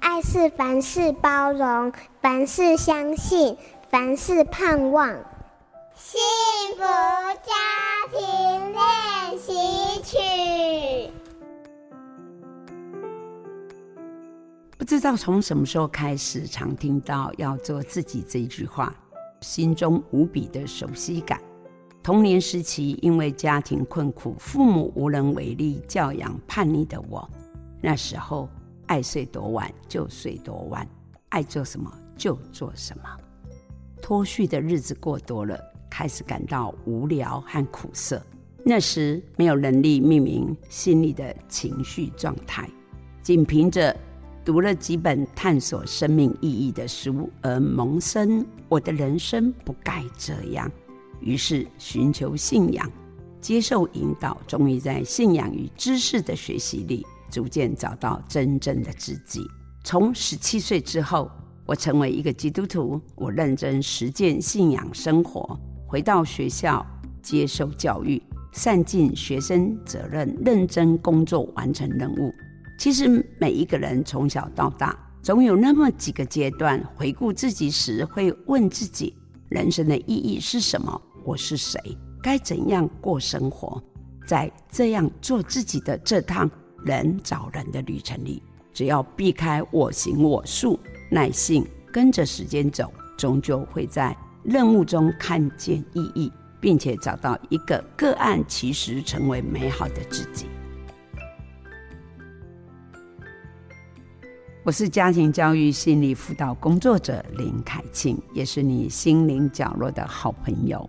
爱是凡事包容，凡事相信，凡事盼望。幸福家庭练习曲。不知道从什么时候开始，常听到要做自己这一句话，心中无比的熟悉感。童年时期，因为家庭困苦，父母无能为力教养叛逆的我，那时候爱睡多晚就睡多晚，爱做什么就做什么。脱序的日子过多了，开始感到无聊和苦涩。那时没有能力命名心里的情绪状态，仅凭着。读了几本探索生命意义的书而萌生，我的人生不该这样。于是寻求信仰，接受引导，终于在信仰与知识的学习里，逐渐找到真正的自己。从十七岁之后，我成为一个基督徒，我认真实践信仰生活，回到学校接受教育，善尽学生责任，认真工作，完成任务。其实每一个人从小到大，总有那么几个阶段，回顾自己时会问自己：人生的意义是什么？我是谁？该怎样过生活？在这样做自己的这趟人找人的旅程里，只要避开我行我素，耐心跟着时间走，终究会在任务中看见意义，并且找到一个个案，其实成为美好的自己。我是家庭教育心理辅导工作者林凯庆，也是你心灵角落的好朋友。